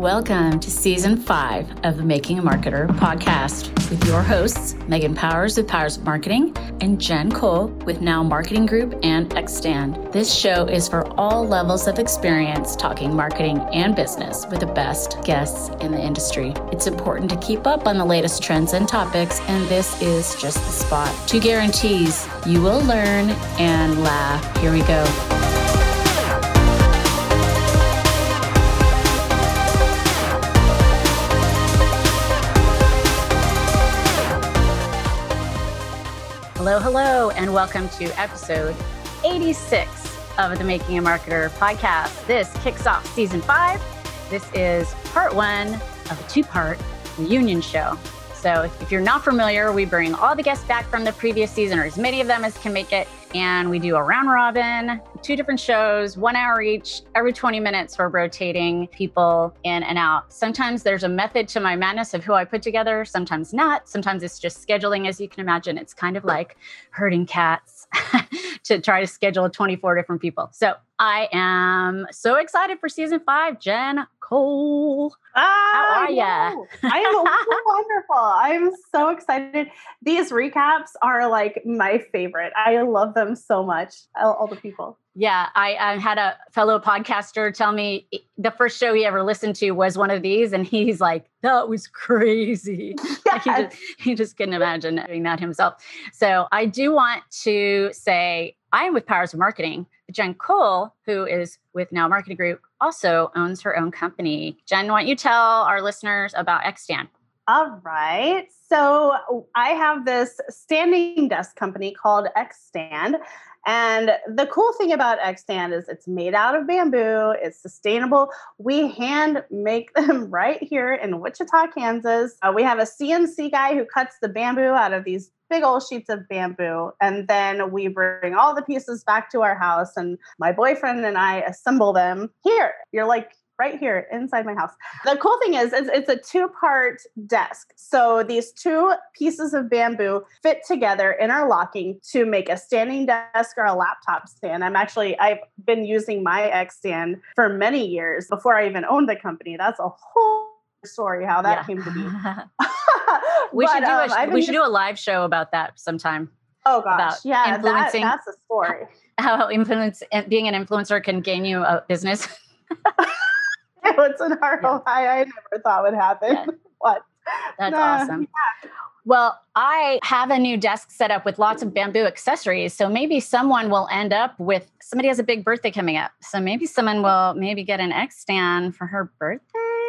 Welcome to season five of the Making a Marketer podcast with your hosts, Megan Powers with Powers of Marketing and Jen Cole with Now Marketing Group and Xstand. This show is for all levels of experience talking marketing and business with the best guests in the industry. It's important to keep up on the latest trends and topics, and this is just the spot. Two guarantees you will learn and laugh. Here we go. Hello, and welcome to episode 86 of the Making a Marketer podcast. This kicks off season five. This is part one of a two part reunion show. So, if you're not familiar, we bring all the guests back from the previous season, or as many of them as can make it, and we do a round robin, two different shows, one hour each. Every 20 minutes, we're rotating people in and out. Sometimes there's a method to my madness of who I put together, sometimes not. Sometimes it's just scheduling, as you can imagine. It's kind of like herding cats to try to schedule 24 different people. So I am so excited for season five. Jen Cole, ah, how are you? I am wonderful. I'm so excited. These recaps are like my favorite. I love them so much. All, all the people. Yeah, I, I, had a fellow podcaster tell me the first show he ever listened to was one of these, and he's like, "That was crazy." Yes. he, just, he just couldn't imagine doing that himself. So I do want to say I am with Powers of Marketing. Jen Cole, who is with Now Marketing Group, also owns her own company. Jen, why don't you tell our listeners about Xstand? All right. So I have this standing desk company called Xstand. And the cool thing about Xstand is it's made out of bamboo, it's sustainable. We hand make them right here in Wichita, Kansas. Uh, we have a CNC guy who cuts the bamboo out of these big old sheets of bamboo. And then we bring all the pieces back to our house, and my boyfriend and I assemble them here. You're like, right here inside my house. The cool thing is, it's, it's a two part desk. So these two pieces of bamboo fit together in our locking to make a standing desk or a laptop stand. I'm actually, I've been using my X stand for many years before I even owned the company. That's a whole story how that yeah. came to be. we but, should do a, um, we should do a live show about that sometime. Oh gosh, yeah, influencing. That, that's a story. How influence being an influencer can gain you a business. What's an ROI yeah. I never thought would happen. Yeah. what? That's awesome. Yeah. Well, I have a new desk set up with lots of bamboo accessories. So maybe someone will end up with somebody has a big birthday coming up. So maybe someone will maybe get an X stand for her birthday.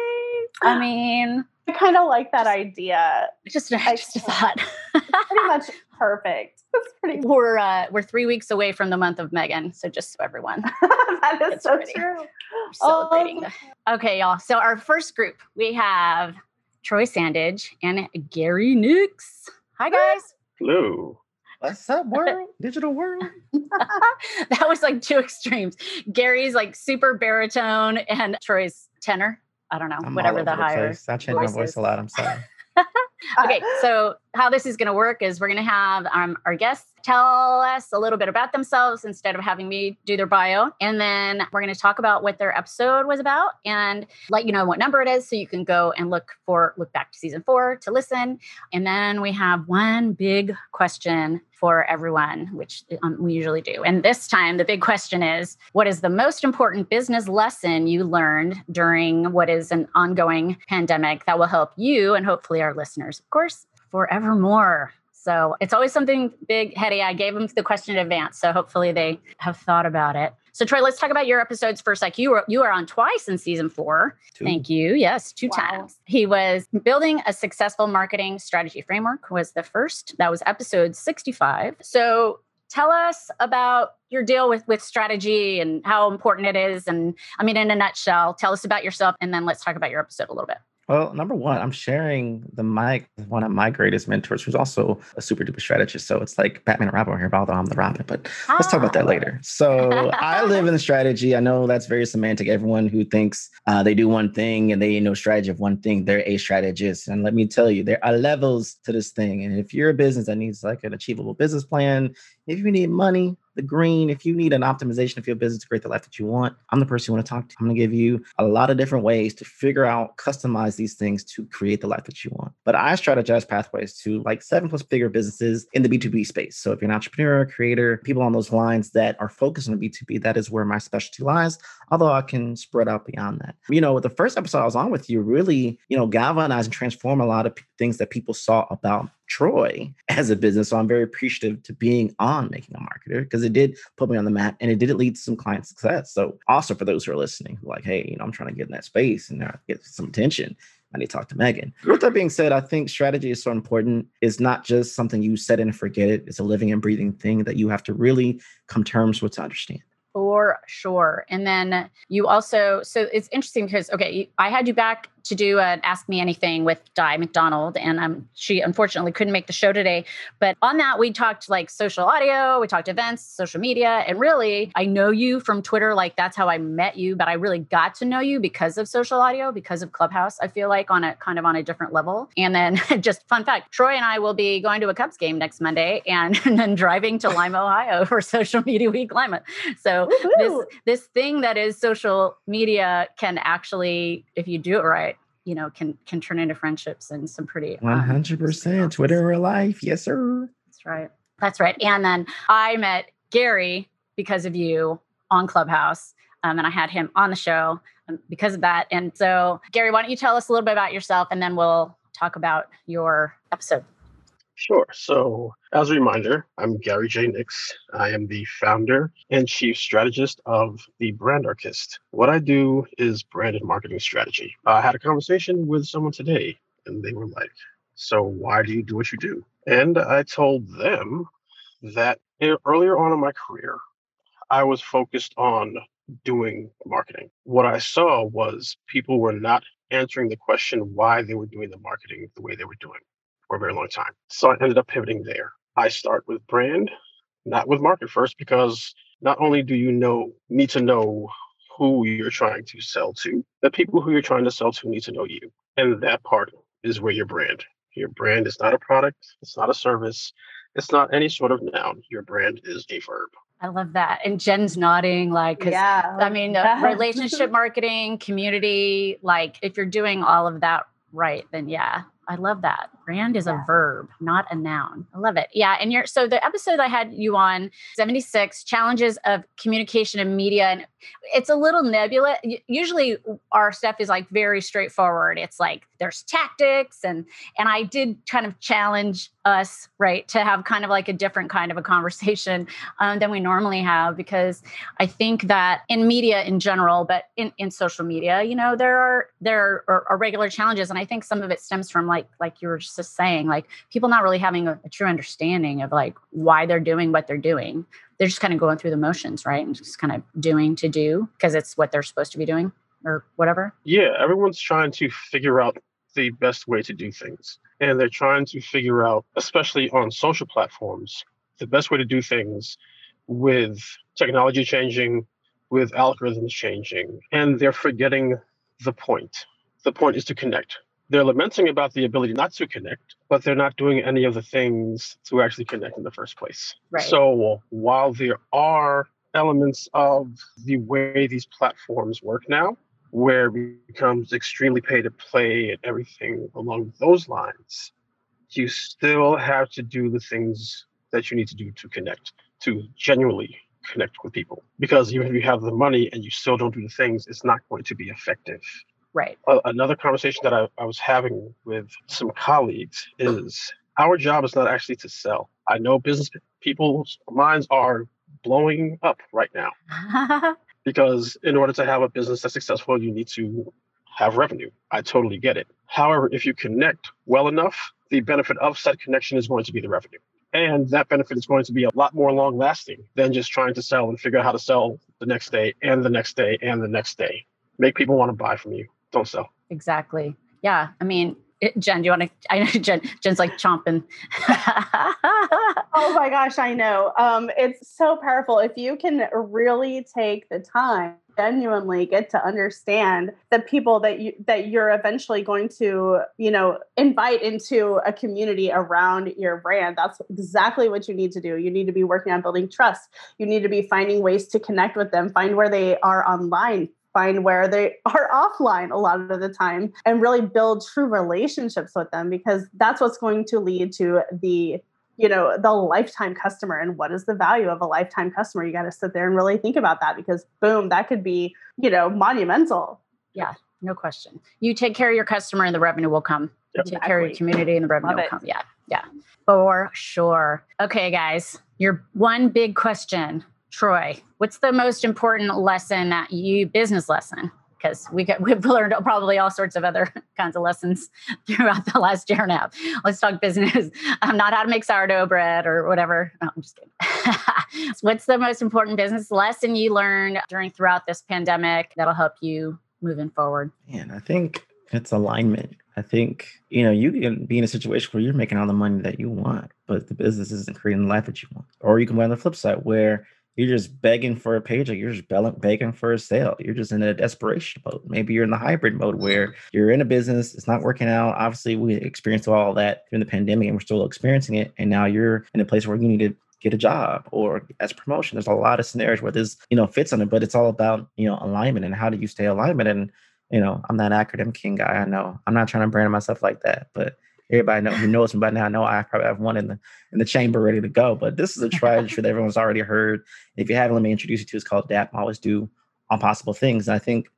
I mean, I kind of like that idea. Just, just a thought. pretty much perfect. That's pretty. We're uh, we're three weeks away from the month of Megan, so just so everyone. that is so ready. true. We're celebrating. Oh. Okay, y'all. So our first group, we have Troy Sandidge and Gary Nix. Hi, guys. Hello. What's up, world? Digital world. that was like two extremes. Gary's like super baritone and Troy's tenor. I don't know, I'm whatever the, higher. Place. I change my voice a lot. I'm sorry. okay, so how this is going to work is we're going to have um, our guests tell us a little bit about themselves instead of having me do their bio. And then we're going to talk about what their episode was about and let you know what number it is so you can go and look for look back to season 4 to listen. And then we have one big question for everyone, which um, we usually do. And this time the big question is what is the most important business lesson you learned during what is an ongoing pandemic that will help you and hopefully our listeners, of course, forevermore. So it's always something big, heady. I gave them the question in advance, so hopefully they have thought about it. So Troy, let's talk about your episodes first. Like you were you were on twice in season four. Two. Thank you. Yes, two wow. times. He was building a successful marketing strategy framework was the first. That was episode 65. So tell us about your deal with with strategy and how important it is and i mean in a nutshell tell us about yourself and then let's talk about your episode a little bit well, number one, I'm sharing the mic with one of my greatest mentors, who's also a super duper strategist. So it's like Batman and Robin here, although I'm the Robin. But ah. let's talk about that later. So I live in strategy. I know that's very semantic. Everyone who thinks uh, they do one thing and they know strategy of one thing, they're a strategist. And let me tell you, there are levels to this thing. And if you're a business that needs like an achievable business plan, if you need money, the green, if you need an optimization of your business to create the life that you want, I'm the person you want to talk to. I'm going to give you a lot of different ways to figure out, customize these things to create the life that you want. But I strategize pathways to like seven plus figure businesses in the B2B space. So if you're an entrepreneur, creator, people on those lines that are focused on B2B, that is where my specialty lies. Although I can spread out beyond that. You know, with the first episode I was on with you really, you know, galvanize and transform a lot of p- things that people saw about Troy as a business. So I'm very appreciative to being on Making a Marketer because it did put me on the map and it did lead to some client success. So also for those who are listening, like, hey, you know, I'm trying to get in that space and uh, get some attention. I need to talk to Megan. With that being said, I think strategy is so important. It's not just something you set and forget it. It's a living and breathing thing that you have to really come terms with to understand. For sure. And then you also, so it's interesting because, okay, I had you back to do an Ask Me Anything with Di McDonald, and um, she unfortunately couldn't make the show today. But on that, we talked like social audio, we talked events, social media, and really, I know you from Twitter. Like that's how I met you, but I really got to know you because of social audio, because of Clubhouse. I feel like on a kind of on a different level. And then, just fun fact: Troy and I will be going to a Cubs game next Monday, and, and then driving to Lima, Ohio for Social Media Week Lima. So Woo-hoo. this this thing that is social media can actually, if you do it right you know can can turn into friendships and some pretty 100% um, twitter real life. Yes sir. That's right. That's right. And then i met gary because of you on clubhouse um, and i had him on the show um, because of that. And so gary why don't you tell us a little bit about yourself and then we'll talk about your episode Sure. So, as a reminder, I'm Gary J. Nix. I am the founder and chief strategist of the Brandarchist. What I do is brand and marketing strategy. I had a conversation with someone today, and they were like, So, why do you do what you do? And I told them that eh, earlier on in my career, I was focused on doing marketing. What I saw was people were not answering the question why they were doing the marketing the way they were doing for a very long time. So I ended up pivoting there. I start with brand, not with market first, because not only do you know need to know who you're trying to sell to, the people who you're trying to sell to need to know you. And that part is where your brand. Your brand is not a product, it's not a service, it's not any sort of noun. Your brand is a verb. I love that. And Jen's nodding, like, cause yeah, I mean, uh, relationship marketing, community, like, if you're doing all of that right, then yeah, I love that. Brand is yeah. a verb, not a noun. I love it. Yeah. And you're so the episode I had you on 76 challenges of communication and media. And it's a little nebulous. Usually our stuff is like very straightforward. It's like there's tactics and and I did kind of challenge us, right, to have kind of like a different kind of a conversation um, than we normally have because I think that in media in general, but in, in social media, you know, there are there are, are regular challenges. And I think some of it stems from like like you were just saying like people not really having a, a true understanding of like why they're doing what they're doing. They're just kind of going through the motions right? And just kind of doing to do because it's what they're supposed to be doing or whatever. Yeah everyone's trying to figure out the best way to do things. And they're trying to figure out especially on social platforms the best way to do things with technology changing with algorithms changing. And they're forgetting the point. The point is to connect they're lamenting about the ability not to connect, but they're not doing any of the things to actually connect in the first place. Right. So while there are elements of the way these platforms work now, where it becomes extremely pay to play and everything along those lines, you still have to do the things that you need to do to connect, to genuinely connect with people. Because even if you have the money and you still don't do the things, it's not going to be effective. Right. Uh, another conversation that I, I was having with some colleagues is our job is not actually to sell. I know business people's minds are blowing up right now because in order to have a business that's successful, you need to have revenue. I totally get it. However, if you connect well enough, the benefit of said connection is going to be the revenue. And that benefit is going to be a lot more long lasting than just trying to sell and figure out how to sell the next day and the next day and the next day. Make people want to buy from you don't sell. Exactly. Yeah. I mean, it, Jen, do you want to? I know Jen. Jen's like chomping. oh my gosh, I know. Um, it's so powerful if you can really take the time genuinely get to understand the people that you that you're eventually going to you know invite into a community around your brand that's exactly what you need to do you need to be working on building trust you need to be finding ways to connect with them find where they are online find where they are offline a lot of the time and really build true relationships with them because that's what's going to lead to the you know the lifetime customer and what is the value of a lifetime customer? You got to sit there and really think about that because boom that could be you know monumental. Yeah no question. You take care of your customer and the revenue will come. Yep. take care of your community and the revenue Love will it. come. Yeah yeah. For sure. Okay guys your one big question troy what's the most important lesson that you business lesson because we we've learned probably all sorts of other kinds of lessons throughout the last year and a half. Let's talk business. I'm not how to make sourdough bread or whatever. No, I'm just kidding. What's the most important business lesson you learned during throughout this pandemic that'll help you moving forward? And I think it's alignment. I think, you know, you can be in a situation where you're making all the money that you want, but the business isn't creating the life that you want. Or you can be on the flip side where you're just begging for a paycheck. You're just begging for a sale. You're just in a desperation mode. Maybe you're in the hybrid mode where mm-hmm. you're in a business, it's not working out. Obviously, we experienced all that during the pandemic and we're still experiencing it. And now you're in a place where you need to get a job or as promotion. There's a lot of scenarios where this, you know, fits on it, but it's all about, you know, alignment and how do you stay alignment. And, you know, I'm that acronym king guy. I know I'm not trying to brand myself like that, but everybody know who knows me by now know I probably have one in the in the chamber ready to go. But this is a tried that everyone's already heard. If you haven't, let me introduce you to. It's called DAP. Always do on possible things. And I think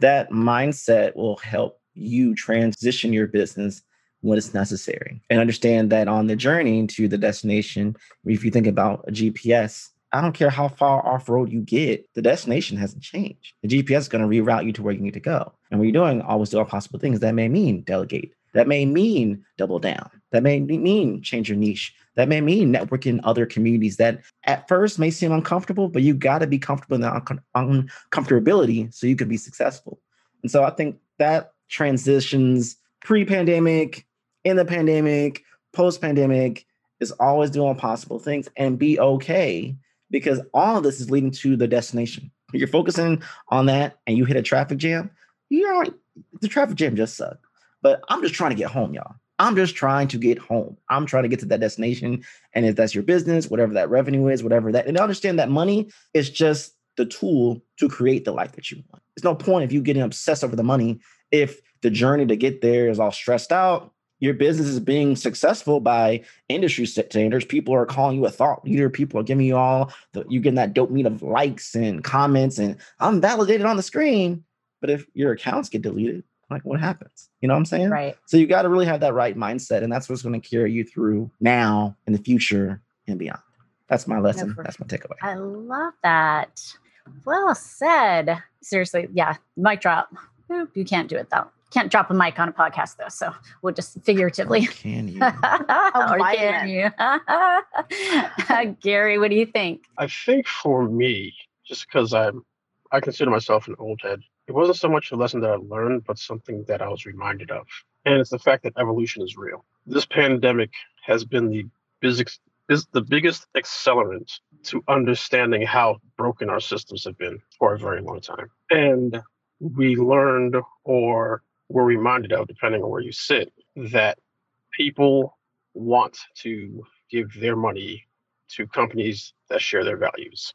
that mindset will help you transition your business when it's necessary and understand that on the journey to the destination, if you think about a GPS, I don't care how far off road you get, the destination hasn't changed. The GPS is going to reroute you to where you need to go. And when you're doing always do all possible things, that may mean delegate, that may mean double down. That may mean change your niche. That may mean network in other communities that at first may seem uncomfortable, but you got to be comfortable in the un- uncomfortability so you can be successful. And so I think that transitions pre pandemic, in the pandemic, post pandemic is always doing possible things and be okay because all of this is leading to the destination. You're focusing on that and you hit a traffic jam, you're the traffic jam just sucked. But I'm just trying to get home, y'all. I'm just trying to get home. I'm trying to get to that destination. And if that's your business, whatever that revenue is, whatever that, and understand that money is just the tool to create the life that you want. There's no point if you getting obsessed over the money if the journey to get there is all stressed out. Your business is being successful by industry standards. People are calling you a thought leader. People are giving you all the, you getting that dopamine of likes and comments, and I'm validated on the screen. But if your accounts get deleted, like what happens? You know what I'm saying? Right. So you got to really have that right mindset, and that's what's going to carry you through now, in the future, and beyond. That's my lesson. No, that's my takeaway. I love that. Well said. Seriously, yeah. Mic drop. You can't do it though. Can't drop a mic on a podcast though, so we'll just figuratively. Or can you? or can you? Gary, what do you think? I think for me, just because I'm, I consider myself an old head it wasn't so much a lesson that I learned, but something that I was reminded of. And it's the fact that evolution is real. This pandemic has been the biggest, is the biggest accelerant to understanding how broken our systems have been for a very long time. And we learned or were reminded of, depending on where you sit, that people want to give their money to companies that share their values.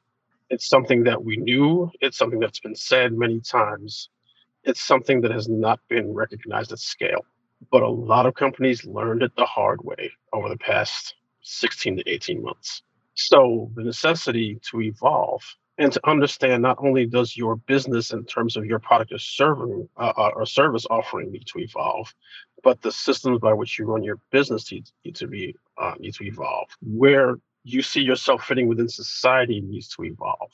It's something that we knew. It's something that's been said many times. It's something that has not been recognized at scale. But a lot of companies learned it the hard way over the past 16 to 18 months. So the necessity to evolve and to understand not only does your business in terms of your product or serving uh, uh, or service offering need to evolve, but the systems by which you run your business need, need to be uh, need to evolve. Where you see yourself fitting within society needs to evolve.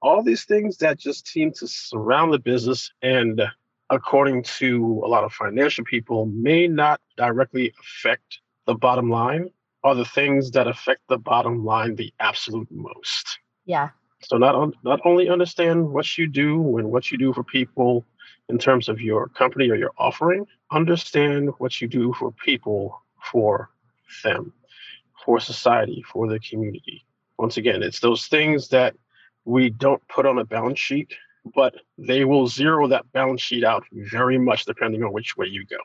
All these things that just seem to surround the business and according to a lot of financial people may not directly affect the bottom line are the things that affect the bottom line the absolute most. Yeah. So not on, not only understand what you do and what you do for people in terms of your company or your offering, understand what you do for people for them for society, for the community. Once again, it's those things that we don't put on a balance sheet, but they will zero that balance sheet out very much depending on which way you go.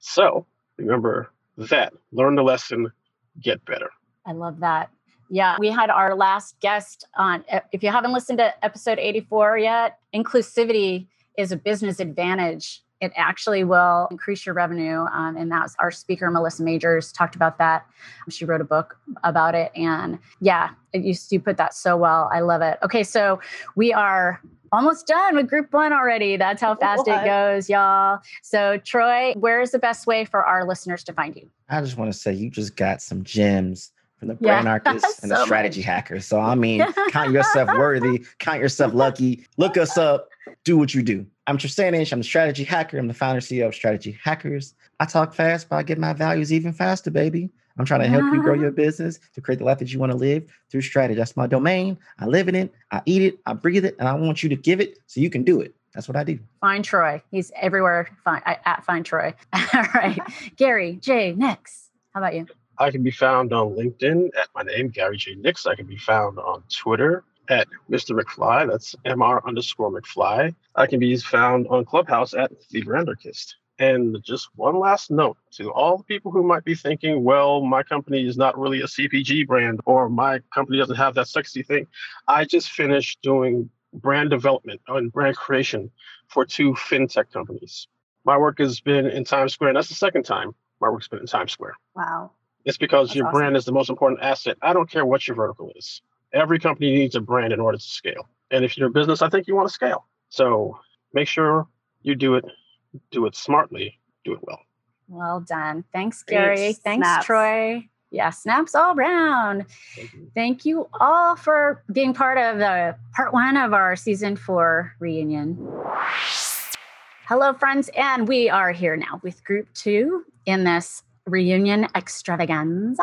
So remember that, learn the lesson, get better. I love that. Yeah, we had our last guest on. If you haven't listened to episode 84 yet, inclusivity is a business advantage. It actually will increase your revenue. Um, and that's our speaker, Melissa Majors, talked about that. She wrote a book about it. And yeah, you, you put that so well. I love it. Okay, so we are almost done with group one already. That's how fast what? it goes, y'all. So, Troy, where's the best way for our listeners to find you? I just want to say you just got some gems from the brand yeah, artists and so the strategy much. hackers. So I mean, count yourself worthy, count yourself lucky. Look us up, do what you do. I'm Troy Sandidge. I'm the strategy hacker. I'm the founder CEO of Strategy Hackers. I talk fast, but I get my values even faster, baby. I'm trying to help you grow your ah. business to create the life that you want to live through strategy. That's my domain. I live in it. I eat it. I breathe it, and I want you to give it so you can do it. That's what I do. Find Troy. He's everywhere. Find at Find Troy. All right, Gary J. Nix. How about you? I can be found on LinkedIn at my name, Gary J. Nix. I can be found on Twitter at Mr. McFly. That's MR underscore McFly. I can be found on Clubhouse at The Brandarchist. And just one last note to all the people who might be thinking, well, my company is not really a CPG brand or my company doesn't have that sexy thing. I just finished doing brand development and brand creation for two fintech companies. My work has been in Times Square, and that's the second time my work's been in Times Square. Wow. It's because That's your awesome. brand is the most important asset. I don't care what your vertical is. Every company needs a brand in order to scale. And if you're a business, I think you want to scale. So make sure you do it, do it smartly, do it well. Well done. Thanks, Gary. Thanks, Thanks Troy. Yeah, snaps all around. Thank you. Thank you all for being part of the part one of our season four reunion. Hello, friends, and we are here now with group two in this reunion extravaganza.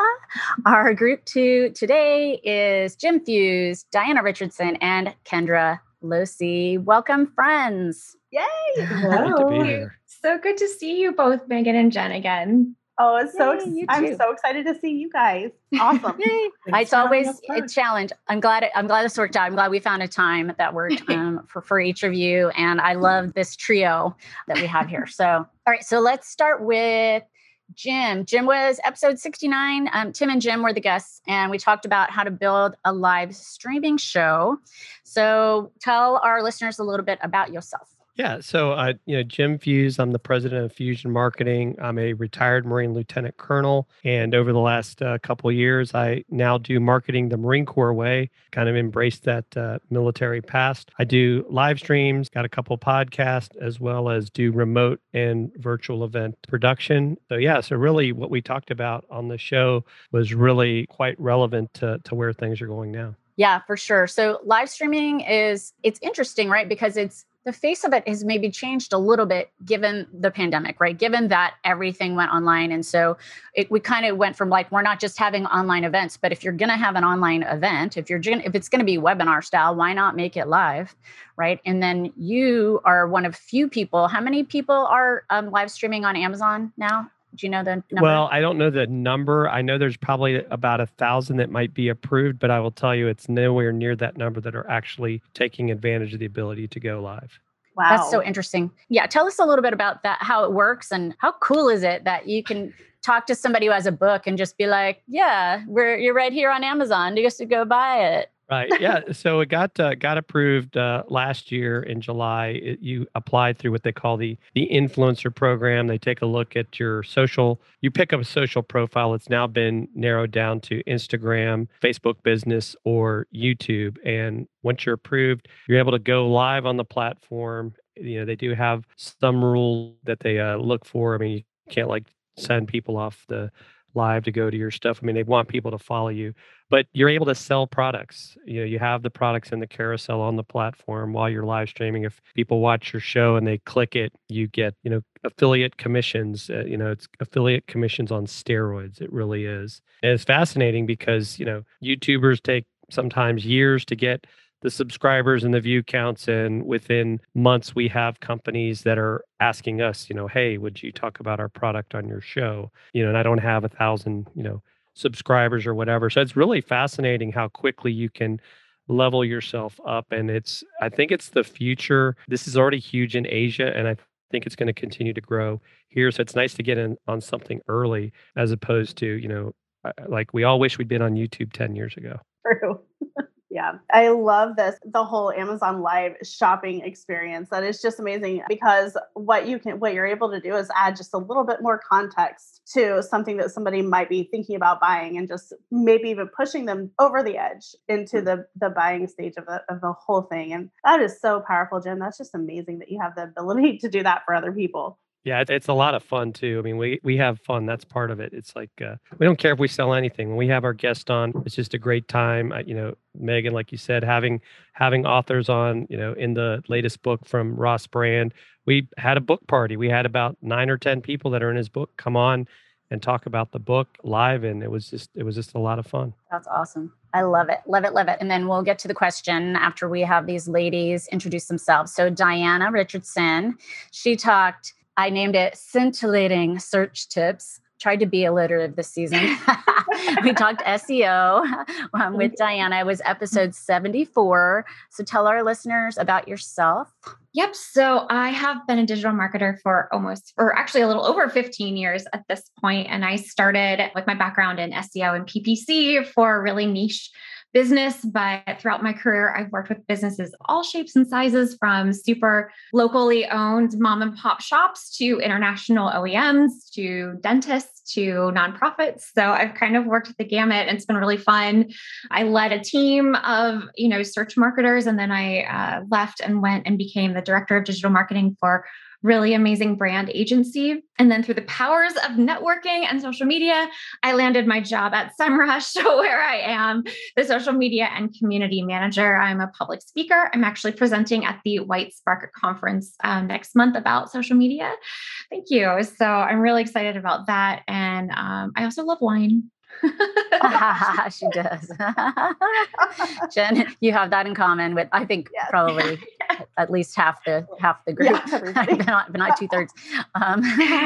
Our group two today is Jim Fuse, Diana Richardson, and Kendra Losee. Welcome, friends. Yay! Hello. So good to see you both, Megan and Jen, again. Oh, it's so Yay, I'm so excited to see you guys. Awesome. it's always a challenge. I'm glad it, I'm glad this worked out. I'm glad we found a time that worked um, for for each of you, and I love this trio that we have here. So, all right, so let's start with Jim. Jim was episode 69. Um, Tim and Jim were the guests, and we talked about how to build a live streaming show. So tell our listeners a little bit about yourself. Yeah. So, uh, you know, Jim Fuse, I'm the president of Fusion Marketing. I'm a retired Marine Lieutenant Colonel. And over the last uh, couple years, I now do marketing the Marine Corps way, kind of embrace that uh, military past. I do live streams, got a couple podcasts, as well as do remote and virtual event production. So, yeah. So, really, what we talked about on the show was really quite relevant to, to where things are going now. Yeah, for sure. So live streaming is it's interesting, right? Because it's the face of it has maybe changed a little bit given the pandemic, right? Given that everything went online. And so it, we kind of went from like, we're not just having online events, but if you're going to have an online event, if you're if it's going to be webinar style, why not make it live? Right. And then you are one of few people. How many people are um, live streaming on Amazon now? Do you know the number? Well, I don't know the number. I know there's probably about a thousand that might be approved, but I will tell you it's nowhere near that number that are actually taking advantage of the ability to go live. Wow. That's so interesting. Yeah. Tell us a little bit about that, how it works, and how cool is it that you can talk to somebody who has a book and just be like, yeah, we're you're right here on Amazon. You just go buy it. Right. Yeah. so it got uh, got approved uh, last year in July. It, you applied through what they call the the influencer program. They take a look at your social. You pick up a social profile. It's now been narrowed down to Instagram, Facebook Business, or YouTube. And once you're approved, you're able to go live on the platform. You know they do have some rules that they uh, look for. I mean, you can't like send people off the live to go to your stuff. I mean, they want people to follow you, but you're able to sell products. You know, you have the products in the carousel on the platform while you're live streaming. If people watch your show and they click it, you get, you know, affiliate commissions. Uh, you know, it's affiliate commissions on steroids. It really is. And it's fascinating because, you know, YouTubers take sometimes years to get the subscribers and the view counts and within months we have companies that are asking us you know hey would you talk about our product on your show you know and i don't have a thousand you know subscribers or whatever so it's really fascinating how quickly you can level yourself up. And it's, I think it's the future. This is already huge in Asia, and I think it's going to continue to grow here. So it's nice to get in on something early as opposed to, you know, like we all wish we'd been on YouTube 10 years ago. True. I love this the whole Amazon Live shopping experience. That is just amazing because what you can what you're able to do is add just a little bit more context to something that somebody might be thinking about buying and just maybe even pushing them over the edge into the the buying stage of the of the whole thing. And that is so powerful, Jim. That's just amazing that you have the ability to do that for other people. Yeah, it's, a lot of fun too. I mean, we we have fun. That's part of it. It's like uh, we don't care if we sell anything. When we have our guest on, it's just a great time. I, you know, Megan, like you said, having having authors on. You know, in the latest book from Ross Brand, we had a book party. We had about nine or ten people that are in his book come on and talk about the book live, and it was just it was just a lot of fun. That's awesome. I love it, love it, love it. And then we'll get to the question after we have these ladies introduce themselves. So Diana Richardson, she talked I named it Scintillating Search Tips. Tried to be alliterative this season. we talked SEO um, with Diana. It was episode 74. So tell our listeners about yourself. Yep. So I have been a digital marketer for almost, or actually a little over 15 years at this point. And I started with my background in SEO and PPC for really niche business, but throughout my career, I've worked with businesses all shapes and sizes from super locally owned mom and pop shops to international OEMs to dentists to nonprofits. So I've kind of worked at the gamut and it's been really fun. I led a team of, you know, search marketers and then I uh, left and went and became the director of digital marketing for really amazing brand agency. And then through the powers of networking and social media, I landed my job at SEMrush, where I am the social media and community manager. I'm a public speaker. I'm actually presenting at the White Spark Conference um, next month about social media. Thank you. So I'm really excited about that. And um, I also love wine. she does. Jen, you have that in common with I think yes. probably at least half the half the group, yeah, but not, not two thirds. Um,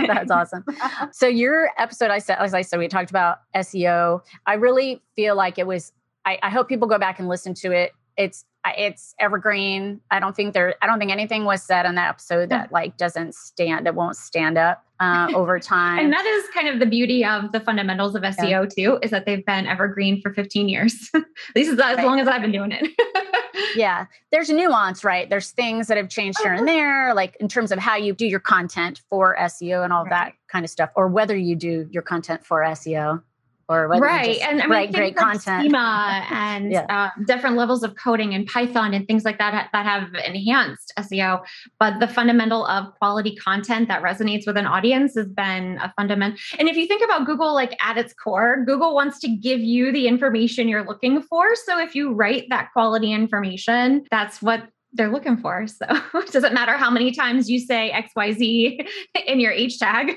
that's awesome. So your episode, I said, as I said, we talked about SEO. I really feel like it was. I, I hope people go back and listen to it. It's it's evergreen. I don't think there. I don't think anything was said on that episode that like doesn't stand. That won't stand up uh, over time. and that is kind of the beauty of the fundamentals of SEO yeah. too, is that they've been evergreen for 15 years. At least as right. long as I've been doing it. yeah, there's nuance, right? There's things that have changed here and uh-huh. there, like in terms of how you do your content for SEO and all right. that kind of stuff, or whether you do your content for SEO or right and I mean, write great content schema and yeah. uh, different levels of coding and python and things like that that have enhanced seo but the fundamental of quality content that resonates with an audience has been a fundamental and if you think about google like at its core google wants to give you the information you're looking for so if you write that quality information that's what they're looking for. So it doesn't matter how many times you say XYZ in your H tag.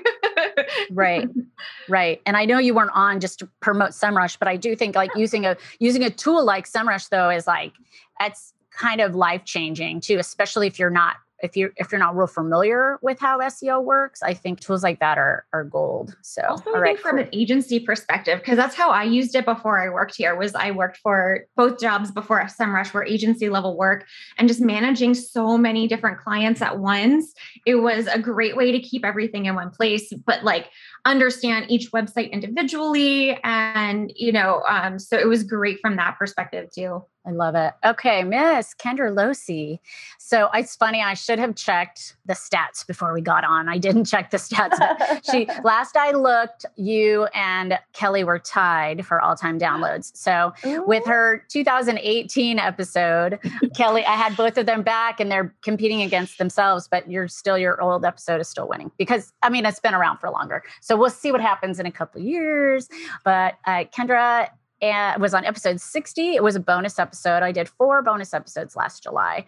right. Right. And I know you weren't on just to promote SEMrush, but I do think like using a using a tool like SEMrush though is like that's kind of life changing too, especially if you're not if you're if you're not real familiar with how SEO works, I think tools like that are are gold. So also I think from cool. an agency perspective, because that's how I used it before I worked here, was I worked for both jobs before SEMrush were agency level work and just managing so many different clients at once. It was a great way to keep everything in one place, but like understand each website individually. And, you know, um, so it was great from that perspective too. I love it. Okay, Miss Kendra Losee. So it's funny, I should have checked the stats before we got on. I didn't check the stats. But she last I looked, you and Kelly were tied for all-time downloads. So Ooh. with her 2018 episode, Kelly, I had both of them back and they're competing against themselves, but you're still your old episode is still winning because I mean it's been around for longer. So we'll see what happens in a couple years. But uh, Kendra and was on episode 60 it was a bonus episode. I did four bonus episodes last july.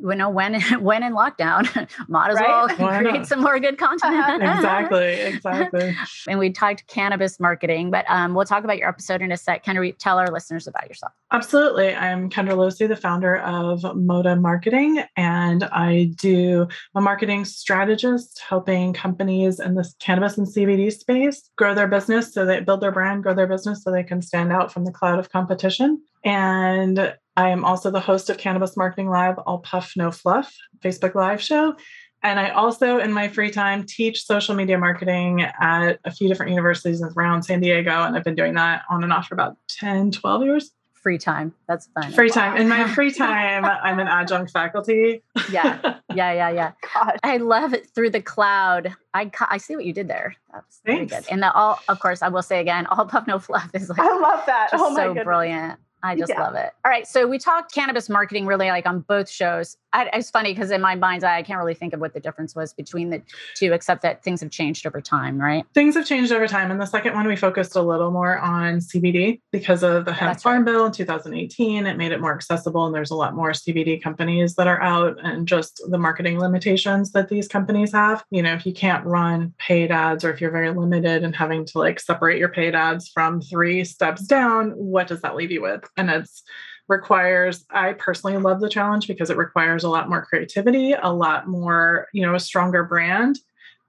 You know when when in lockdown might as right? well create some more good content. Exactly exactly. And we talked cannabis marketing but um, we'll talk about your episode in a sec. Can you tell our listeners about yourself? Absolutely. I'm kendra losee the founder of moda marketing and i do a marketing strategist helping companies in this cannabis and cbd space grow their business so they build their brand grow their business so they can stand out from the cloud of competition. And I am also the host of Cannabis Marketing Lab, All Puff No Fluff Facebook Live show. And I also, in my free time, teach social media marketing at a few different universities around San Diego. And I've been doing that on and off for about 10, 12 years. Free time. That's fun. Free time. In my free time, I'm an adjunct faculty. yeah. Yeah. Yeah. Yeah. Gosh. I love it through the cloud. I, I see what you did there. That's very good. And the all, of course, I will say again, all puff no fluff is like I love that. oh my so goodness. brilliant. I just Yeah. love it. All right, so we talked cannabis marketing really like on both shows. I, it's funny because in my mind's eye, I can't really think of what the difference was between the two, except that things have changed over time, right? Things have changed over time. And the second one, we focused a little more on CBD because of the hemp That's farm bill in 2018. It made it more accessible, and there's a lot more CBD companies that are out, and just the marketing limitations that these companies have. You know, if you can't run paid ads, or if you're very limited and having to like separate your paid ads from three steps down, what does that leave you with? And it's requires i personally love the challenge because it requires a lot more creativity a lot more you know a stronger brand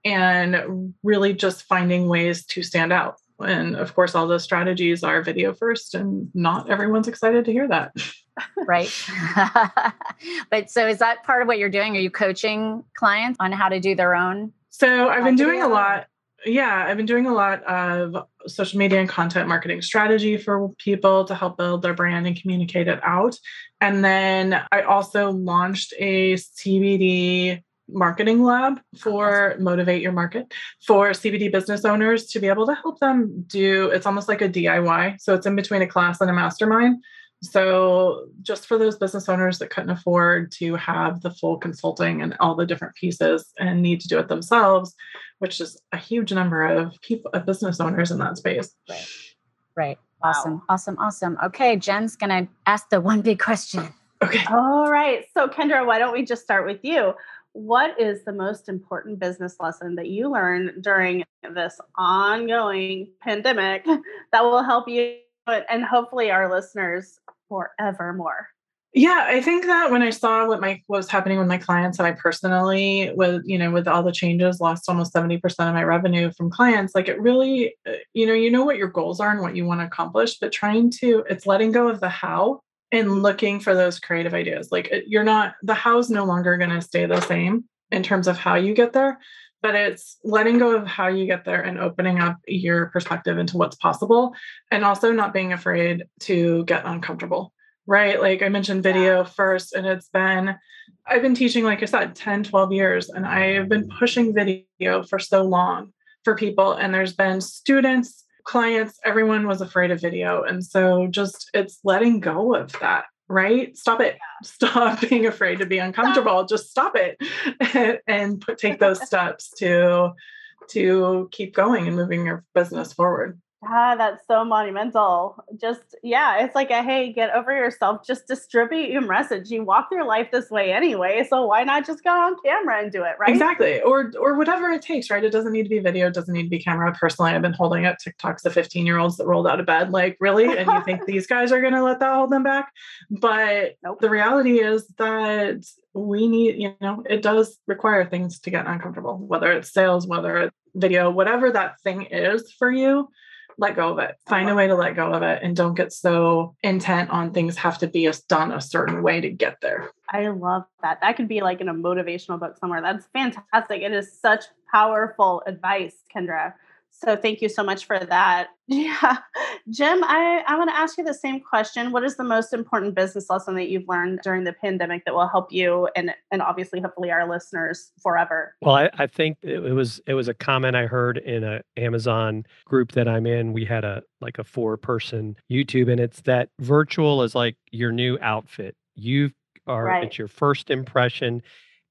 and really just finding ways to stand out and of course all those strategies are video first and not everyone's excited to hear that Right. but so is that part of what you're doing? Are you coaching clients on how to do their own? so i've been doing a lot yeah i've been doing a lot of social media and content marketing strategy for people to help build their brand and communicate it out. And then i also launched a cbd marketing lab for motivate your market for cbd business owners to be able to help them do it's almost like a diy so it's in between a class and a mastermind so just for those business owners that couldn't afford to have the full consulting and all the different pieces and need to do it themselves which is a huge number of people of business owners in that space Right. Wow. Awesome. Awesome. Awesome. Okay. Jen's going to ask the one big question. okay All right. So, Kendra, why don't we just start with you? What is the most important business lesson that you learned during this ongoing pandemic that will help you and hopefully our listeners forevermore? Yeah, I think that when I saw what my what was happening with my clients and I personally with you know with all the changes lost almost 70% of my revenue from clients like it really uh, you know you know what your goals are and what you want to accomplish but trying to it's letting go of the how and looking for those creative ideas like you're not the how's no longer going to stay the same in terms of how you get there but it's letting go of how you get there and opening up your perspective into what's possible and also not being afraid to get uncomfortable right? Like i mentioned video first and it's been i've been teaching like i said 10 12 years and i have been pushing video for so long for people and there's been students clients everyone was afraid of video and so just it's letting go of that right? Stop it. Stop being afraid to be uncomfortable. Just stop it and put, take those steps to to keep going and moving your business forward Ah, that's so monumental. Just, yeah, it's like a hey, get over yourself. Just distribute your message. You walk your life this way anyway. So why not just go on camera and do it, right? Exactly. Or or whatever it takes, right? It doesn't need to be video, it doesn't need to be camera. Personally, I've been holding up TikToks to 15 year olds that rolled out of bed. Like, really? And you think these guys are gonna let that hold them back? But Nope. the reality is that we need, you know, it does require things to get uncomfortable, whether it's sales, whether it's video, whatever that thing is for you. Let go of it. Find a uh-huh. way to let go of it and don't get so intent on things have to be done a certain way to get there. I love that. That could be like in a motivational book somewhere. That's fantastic. It is such powerful advice, Kendra. So thank you so much for that. Yeah. Jim, I, I want to ask you the same question. What is the most important business lesson that you've learned during the pandemic that will help you and and obviously hopefully our listeners forever? Well, I, I think it, it was it was a comment I heard in a Amazon group that I'm in. We had a like a four person YouTube, and it's that virtual is like your new outfit. You are Right. it's your first impression.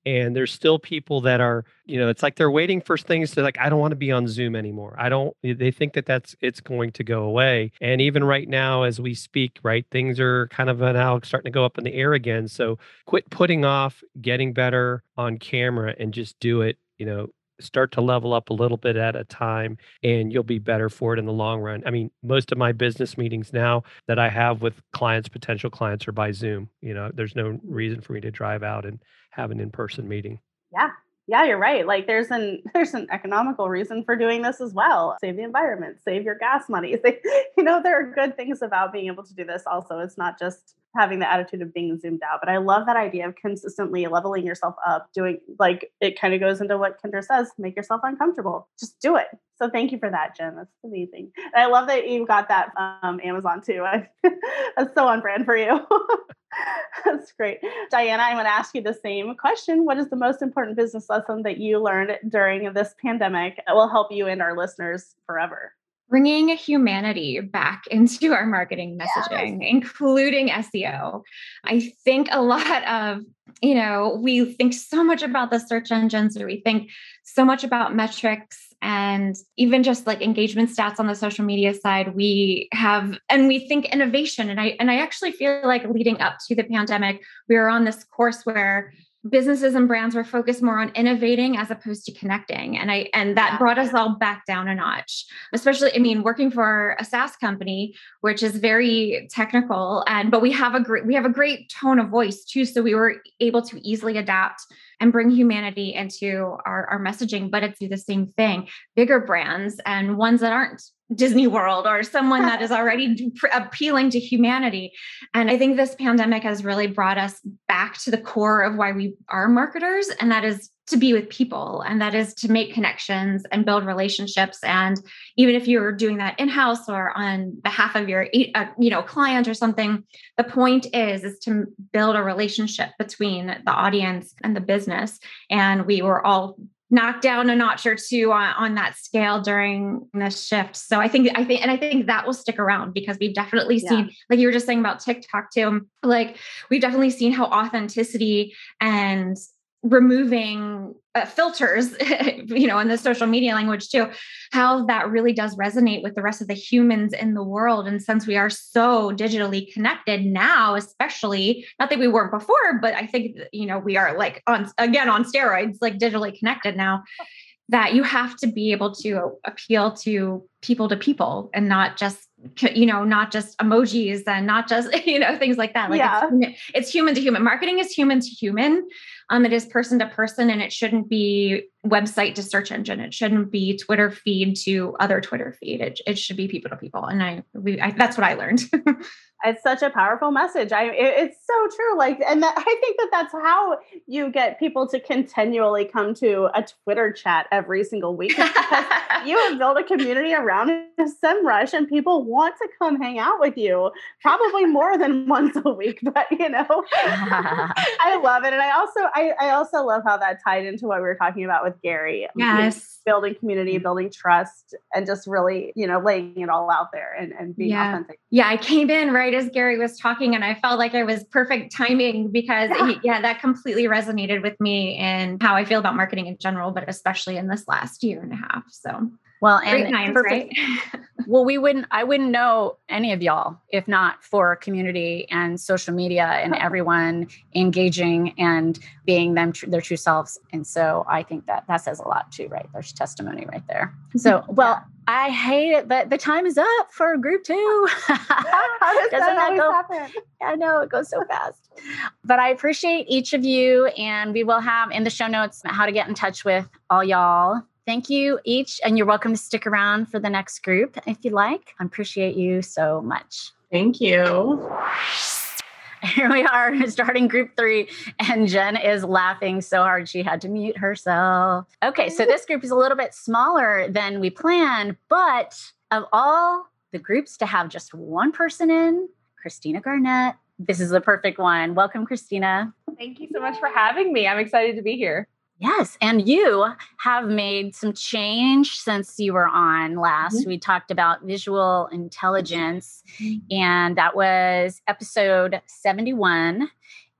And there's still people that are, you know, it's like they're waiting for things to like, I don't want to be on Zoom anymore. I don't, they think that that's, it's going to go away. And even right now, as we speak, right, things are kind of now starting to go up in the air again. So quit putting off getting better on camera and just do it, you know, start to level up a little bit at a time and you'll be better for it in the long run. I mean, most of my business meetings now that I have with clients, potential clients are by Zoom. You know, there's no reason for me to drive out and have an in-person meeting. Yeah. Yeah, you're right. Like there's an there's an economical reason for doing this as well. Save the environment, save your gas money. you know, there are good things about being able to do this also. It's not just having the attitude of being zoomed out. But I love that idea of consistently leveling yourself up, doing like it kind of goes into what Kendra says make yourself uncomfortable. Just do it. So thank you for that, Jen. That's amazing. And I love that you got that from Amazon too. I, that's so on brand for you. that's great. Diana, I'm going to ask you the same question. What is the most important business lesson that you learned during this pandemic that will help you and our listeners forever? Bringing humanity back into our marketing messaging, yes. including SEO. I think a lot of, you know, we think so much about the search engines or we think so much about metrics and even just like engagement stats on the social media side we have and we think innovation and i and i actually feel like leading up to the pandemic we were on this course where businesses and brands were focused more on innovating as opposed to connecting and i and that yeah. brought us all back down a notch especially i mean working for a saas company which is very technical and but we have a great we have a great tone of voice too so we were able to easily adapt and bring humanity into our, our messaging but it's the same thing bigger brands and ones that aren't Disney World or someone that is already appealing to humanity. And I think this pandemic has really brought us back to the core of why we are marketers, and that is to be with people and that is to make connections and build relationships and even if you're doing that in-house or on behalf of your uh, you know client or something the point is is to build a relationship between the audience and the business and we were all knocked down a notch or two on, on that scale during this shift. So I think I think and I think that will stick around because we've definitely seen, yeah. like you were just saying about TikTok too, like we've definitely seen how authenticity and removing uh, filters you know in the social media language too how that really does resonate with the rest of the humans in the world. And since we are so digitally connected now especially not that we weren't before but i think you know we are like on again on steroids like digitally connected now that you have to be able to appeal to people to people and not just you know not just emojis and not just you know things like that. Like yeah. it's, it's human to human. Marketing is human to human um, it is person to person and it shouldn't be website to search engine it shouldn't be twitter feed to other twitter feed it, it should be people to people and i, we, I that's what i learned it's such a powerful message. I it, it's so true. Like, and that, I think that that's how you get people to continually come to a Twitter chat every single week because you have built a community around SEMrush, and people want to come hang out with you, probably more than once a week. But you know, I love it, and I also I, I also love how that tied into what we were talking about with Gary. Yes, building community, building trust, and just really you know laying it all out there and and being yeah. authentic. Yeah, I came in right as Gary was talking, and I felt like it was perfect timing because, yeah. He, yeah, that completely resonated with me and how I feel about marketing in general, but especially in this last year and a half. So, well, and times, perfect. Right? well, we wouldn't, I wouldn't know any of y'all if not for community and social media and everyone engaging and being them tr- their true selves. And so I think that that says a lot too, right? There's testimony right there. So, well, I hate it, but the time is up for group two. Does Doesn't that, that go? Happen? I know it goes so fast. But I appreciate each of you, and we will have in the show notes how to get in touch with all y'all. Thank you each, and you're welcome to stick around for the next group if you like. I appreciate you so much. Thank you here we are starting group three, and Jen is laughing so hard she had to mute herself. Okay, so this group is a little bit smaller than we planned, but of all the groups to have just one person in, Christina Garnett, this is the perfect one. Welcome, Christina. Thank you so much for having me. I'm excited to be here. Yes. And you have made some change since you were on last. Mm-hmm. We talked about visual intelligence, mm-hmm. and that was episode 71.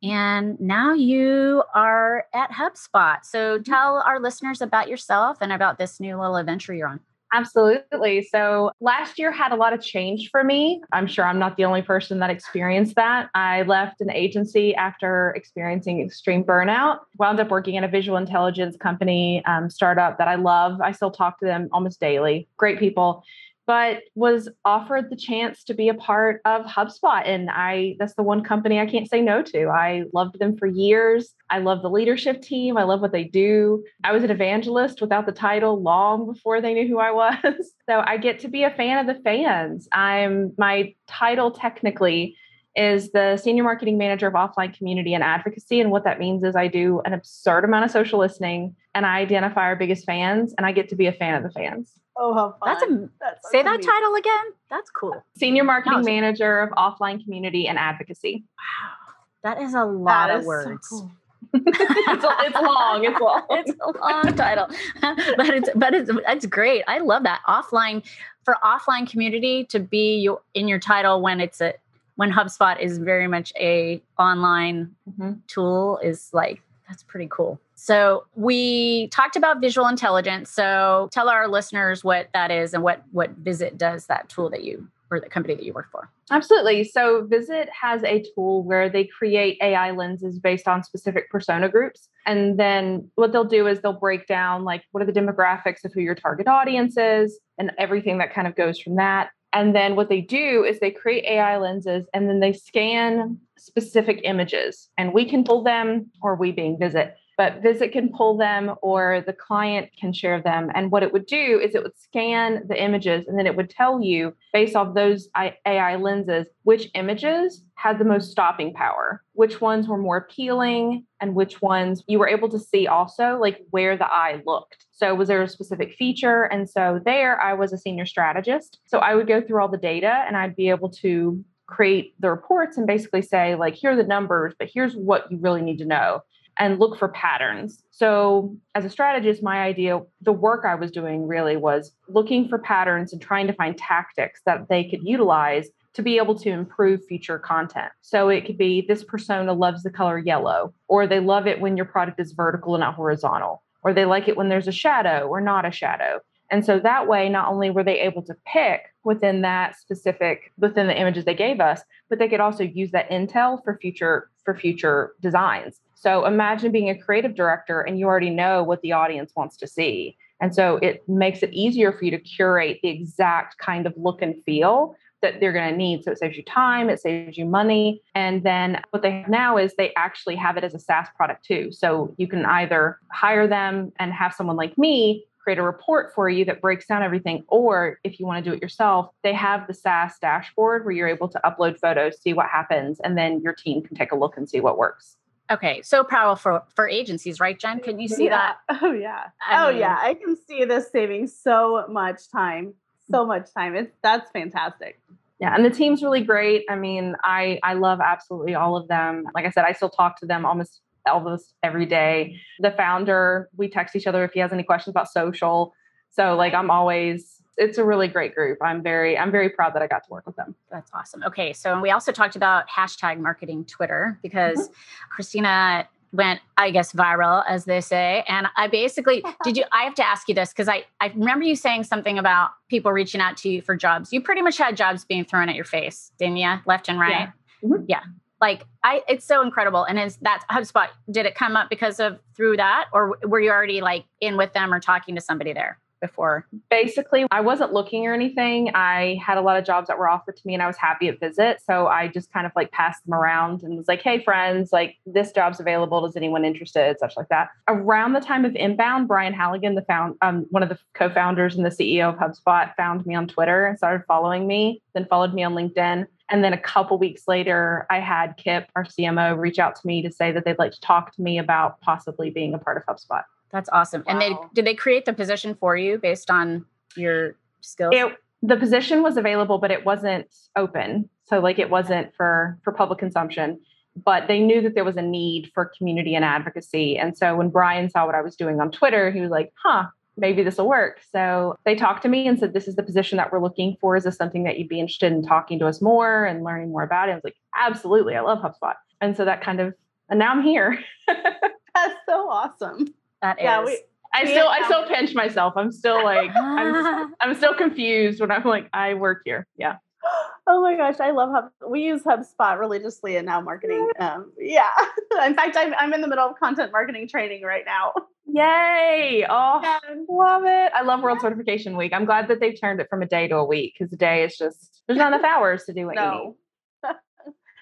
And now you are at HubSpot. So mm-hmm. tell our listeners about yourself and about this new little adventure you're on. Absolutely. So last year had a lot of change for me. I'm sure I'm not the only person that experienced that. I left an agency after experiencing extreme burnout, wound up working in a visual intelligence company um, startup that I love. I still talk to them almost daily. Great people but was offered the chance to be a part of HubSpot. And I, that's the one company I can't say no to. I loved them for years. I love the leadership team. I love what they do. I was an evangelist without the title long before they knew who I was. so I get to be a fan of the fans. I'm my title technically is the senior marketing manager of offline community and advocacy. And what that means is I do an absurd amount of social listening and I identify our biggest fans and I get to be a fan of the fans. Oh, how fun. That's a That's say that amazing. title again. That's cool. Senior marketing No. manager of offline community and advocacy. Wow, that is a lot That of is so words. cool. it's, it's long. It's long. it's a long title, but it's but it's it's great. I love that offline for offline community to be your in your title when it's a when HubSpot is very much a online Mhm. tool is like that's pretty cool. So we talked about visual intelligence. So tell our listeners what that is and what what Vizit does that tool that you or the company that you work for. Absolutely. So Vizit has a tool where they create AI lenses based on specific persona groups. And then what they'll do is they'll break down like what are the demographics of who your target audience is and everything that kind of goes from that. And then what they do is they create AI lenses and then they scan specific images and we can pull them or we being Vizit but Vizit can pull them or the client can share them. And what it would do is it would scan the images and then it would tell you, based off those AI lenses, which images had the most stopping power, which ones were more appealing, and which ones you were able to see also, like where the eye looked. So, was there a specific feature? And so, there I was a senior strategist. So, I would go through all the data and I'd be able to create the reports and basically say, like, here are the numbers, but here's what you really need to know and look for patterns. So, as a strategist, my idea, the work I was doing really was looking for patterns and trying to find tactics that they could utilize to be able to improve future content. So, it could be this persona loves the color yellow, or they love it when your product is vertical and not horizontal, or they like it when there's a shadow or not a shadow. And so that way, not only were they able to pick within that specific, within the images they gave us, but they could also use that intel for future for future designs. So imagine being a creative director and you already know what the audience wants to see. And so it makes it easier for you to curate the exact kind of look and feel that they're going to need. So it saves you time, it saves you money. And then what they have now is they actually have it as a SaaS product too. So you can either hire them and have someone like me create a report for you that breaks down everything. Or if you want to do it yourself, they have the SaaS dashboard where you're able to upload photos, see what happens, and then your team can take a look and see what works. Okay, so powerful for, for agencies, right, Jen? Can you see Yeah. that? Oh yeah. I oh mean- yeah. I can see this saving so much time. So much time. It's that's fantastic. Yeah, and the team's really great. I mean, I I love absolutely all of them. Like I said, I still talk to them almost almost every day. The founder, we text each other if he has any questions about social. So like I'm always it's a really great group. I'm very I'm very proud that I got to work with them. That's awesome. Okay, so we also talked about hashtag marketing Twitter because Christina went, I guess, viral, as they say. And I basically did you. I have to ask you this because I I remember you saying something about people reaching out to you for jobs. You pretty much had jobs being thrown at your face, didn't you? Left and right. Mhm. Yeah. Like I, it's so incredible. And is that HubSpot? Did it come up because of through that, or were you already like in with them or talking to somebody there before? basically i wasn't looking or anything. I had a lot of jobs that were offered to me and i was happy at Vizit. So i just kind of like passed them around and was like hey friends like this job's available. Is anyone interested? Such like that. Around the time of inbound brian halligan the found um, one of the co-founders and the ceo of hubspot found me on twitter and started following me then followed me on linkedin. And then a couple weeks later i had Kipp our cmo reach out to me to say that they'd like to talk to me about possibly being a part of hubspot That's awesome. And they did they create the position for you based on your skills? it the position was available but it wasn't open. So like it wasn't for for public consumption but they knew that there was a need for community and advocacy. And so when brian saw what i was doing on twitter he was like huh maybe this will work. So they talked to me and said this is the position that we're looking for. Is this something that you'd be interested in talking to us more and learning more about? It i was like absolutely. I love hubspot. And so that kind of and now i'm here. That's so awesome. That is. Yeah, we i We still i still pinch myself i'm still like i'm i'm still confused when i'm like i work here yeah Oh my gosh, I love Hub. We use HubSpot religiously in now marketing. Um, yeah. In fact, I'm, I'm in the middle of content marketing training right now. Yay! Oh, And love it. I love World Certification Week. I'm glad that they've turned it from a day to a week because a day is just, there's not enough hours to do what you need. no.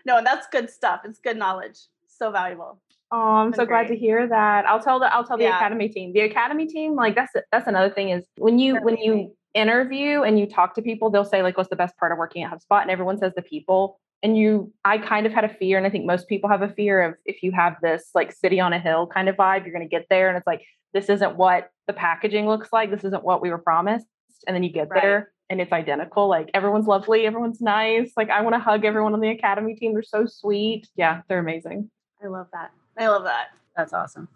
no, and that's good stuff. It's good knowledge. So valuable. Oh, I'm Been so glad to hear that. I'll tell the I'll tell the Yeah. academy team. The academy team, like that's that's another thing is when you They're when you interview and you talk to people, they'll say like, "What's the best part of working at HubSpot?" And everyone says the people. and you i kind of had a fear and i think most people have a fear of if you have this like city on a hill kind of vibe you're going to get there and it's like this isn't what the packaging looks like this isn't what we were promised and then you get right. there and it's identical like everyone's lovely everyone's nice like i want to hug everyone on the academy team they're so sweet yeah they're amazing i love that i love that that's awesome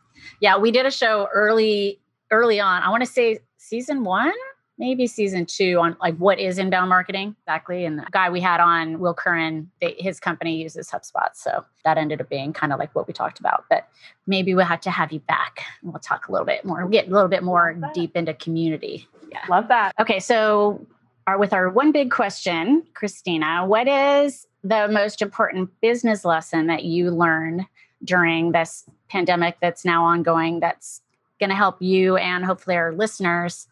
yeah we did a show early early on i want to say season one maybe season two on like what is inbound marketing exactly. And the guy we had on, Will Curran, they, his company uses HubSpot. So that ended up being kind of like what we talked about. But maybe we'll have to have you back and we'll talk a little bit more, we'll get a little bit more deep into community. Yeah. Love that. Okay. So our, with our one big question, Christina, what is the most important business lesson that you learned during this pandemic that's now ongoing that's going to help you and hopefully our listeners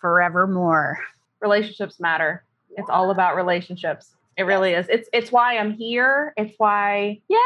forevermore. Relationships matter. It's all about relationships. It really is. It's it's why I'm here. It's why yay!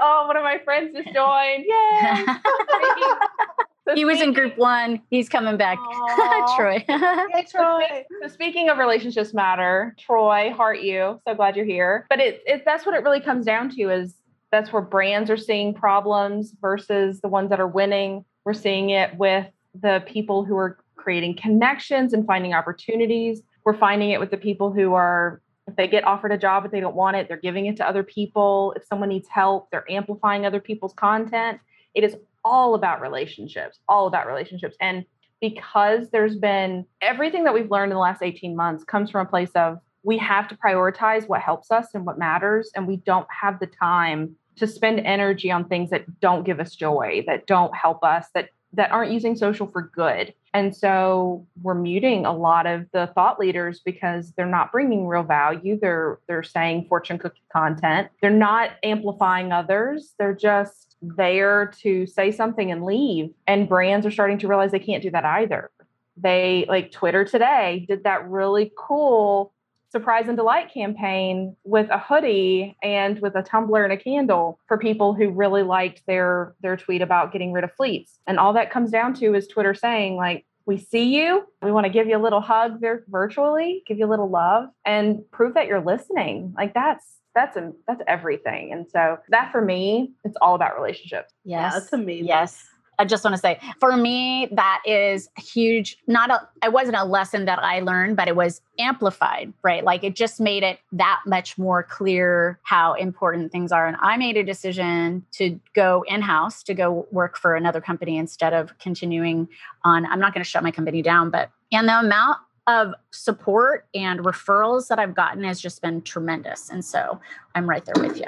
Oh, one of my friends just joined. Yay! so he was in group one. He's coming back. Troy. hey, Troy. So speaking of relationships matter, Troy, heart you. So glad you're here. But it, it that's what it really comes down to is that's where brands are seeing problems versus the ones that are winning. We're seeing it with the people who are creating connections and finding opportunities. We're finding it with the people who are, if they get offered a job but they don't want it, they're giving it to other people. If someone needs help, they're amplifying other people's content. It is all about relationships, all about relationships. And because there's been everything that we've learned in the last 18 months comes from a place of we have to prioritize what helps us and what matters. And we don't have the time to spend energy on things that don't give us joy, that don't help us, that that aren't using social for good. And so we're muting a lot of the thought leaders because they're not bringing real value. They're they're saying fortune cookie content. They're not amplifying others. They're just there to say something and leave. And brands are starting to realize they can't do that either. They like Twitter today did that really cool surprise and delight campaign with a hoodie and with a tumbler and a candle for people who really liked their their tweet about getting rid of fleets. And all that comes down to is Twitter saying like we see you. We want to give you a little hug there virtually, give you a little love and prove that you're listening. Like that's that's a, that's everything. And so that for me, it's all about relationships. Yes. Yeah, that's amazing. Yes. I just want to say for me, that is huge. Not a, it wasn't a lesson that I learned, but it was amplified, right? Like it just made it that much more clear how important things are. And I made a decision to go in house, to go work for another company instead of continuing on. I'm not going to shut my company down, but and the amount of support and referrals that I've gotten has just been tremendous. And so I'm right there with you.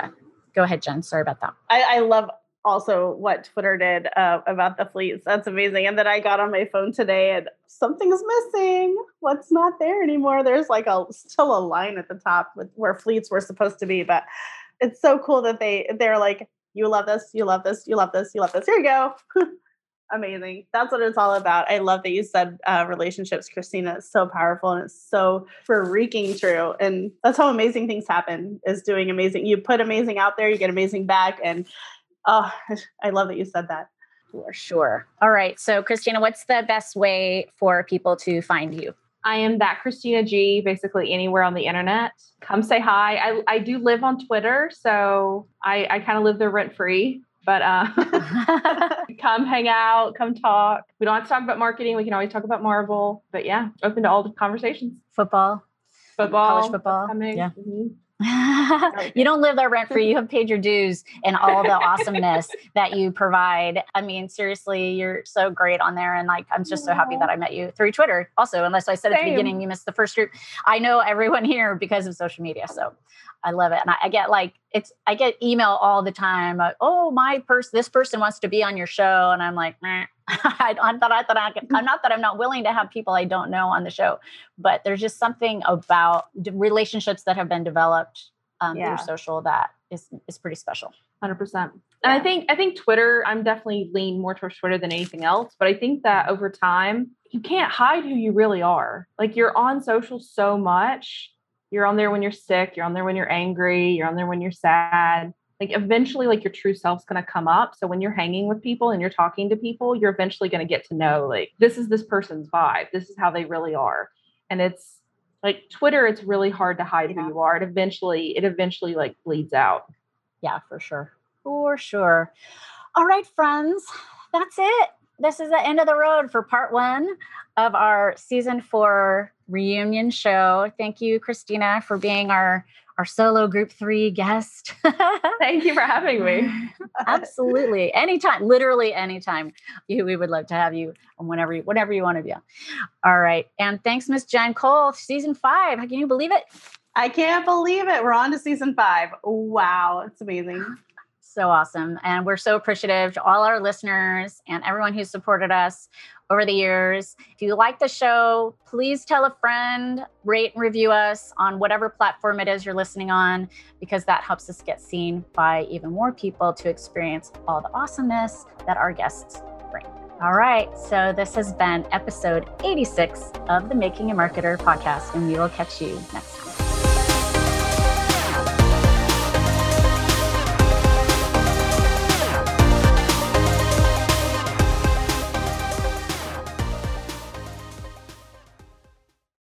Go ahead, Jen. Sorry about that. I, I love also what Twitter did uh, about the fleets. That's amazing. And then I got on my phone today and something's missing. What's not there anymore? There's like a still a line at the top with where fleets were supposed to be, but it's so cool that they they're like, you love this, you love this, you love this, you love this. Here you go. amazing. That's what it's all about. I love that you said uh, relationships, Christina. It's so powerful and it's so freaking true. And that's how amazing things happen is doing amazing. You put amazing out there, you get amazing back. And Oh, I love that you said that. For sure. All right. So, Christina, what's the best way for people to find you? I am that Christina G, basically anywhere on the internet. Come say hi. I, I do live on Twitter, so I, I kind of live there rent free. But uh, come hang out, come talk. We don't have to talk about marketing. We can always talk about Marvel. But yeah, open to all the conversations. Football, football, college football. Yeah. Mm-hmm. you don't live there rent free. You have paid your dues and all the awesomeness that you provide. I mean, seriously, you're so great on there. And like, I'm just so happy that I met you through Twitter. Also, unless I said Same. at the beginning, you missed the first group. I know everyone here because of social media. So I love it. And I, I get like, it's, I get email all the time. Like, oh, my person, this person wants to be on your show. And I'm like, I, I thought I thought I could, I'm not that I'm not willing to have people I don't know on the show, but there's just something about relationships that have been developed um, yeah. through social that is is pretty special. Hundred percent. And I think I think Twitter. I'm definitely lean more towards Twitter than anything else. But I think that over time, you can't hide who you really are. Like you're on social so much. You're on there when you're sick. You're on there when you're angry. You're on there when you're sad like eventually like your true self's going to come up so when you're hanging with people and you're talking to people you're eventually going to get to know like this is this person's vibe this is how they really are and it's like Twitter, it's really hard to hide Yeah. who you are. It eventually, it eventually like bleeds out. Yeah, for sure. For sure. All right, friends, that's it. This is the end of the road for part one of our season four reunion show. Thank you, Christina, for being our our solo group three guest. Thank you for having me. Absolutely. Anytime, literally anytime. We would love to have you whenever you whenever you want to be on. All right. And thanks, Miss Jen Cole, season five. Can you believe it? I can't believe it. We're on to season five. Wow, it's amazing. So awesome. And we're so appreciative to all our listeners and everyone who's supported us over the years. If you like the show, please tell a friend, rate and review us on whatever platform it is you're listening on, because that helps us get seen by even more people to experience all the awesomeness that our guests bring. All right. So this has been episode 86 of the Making a Marketer podcast, and we will catch you next time.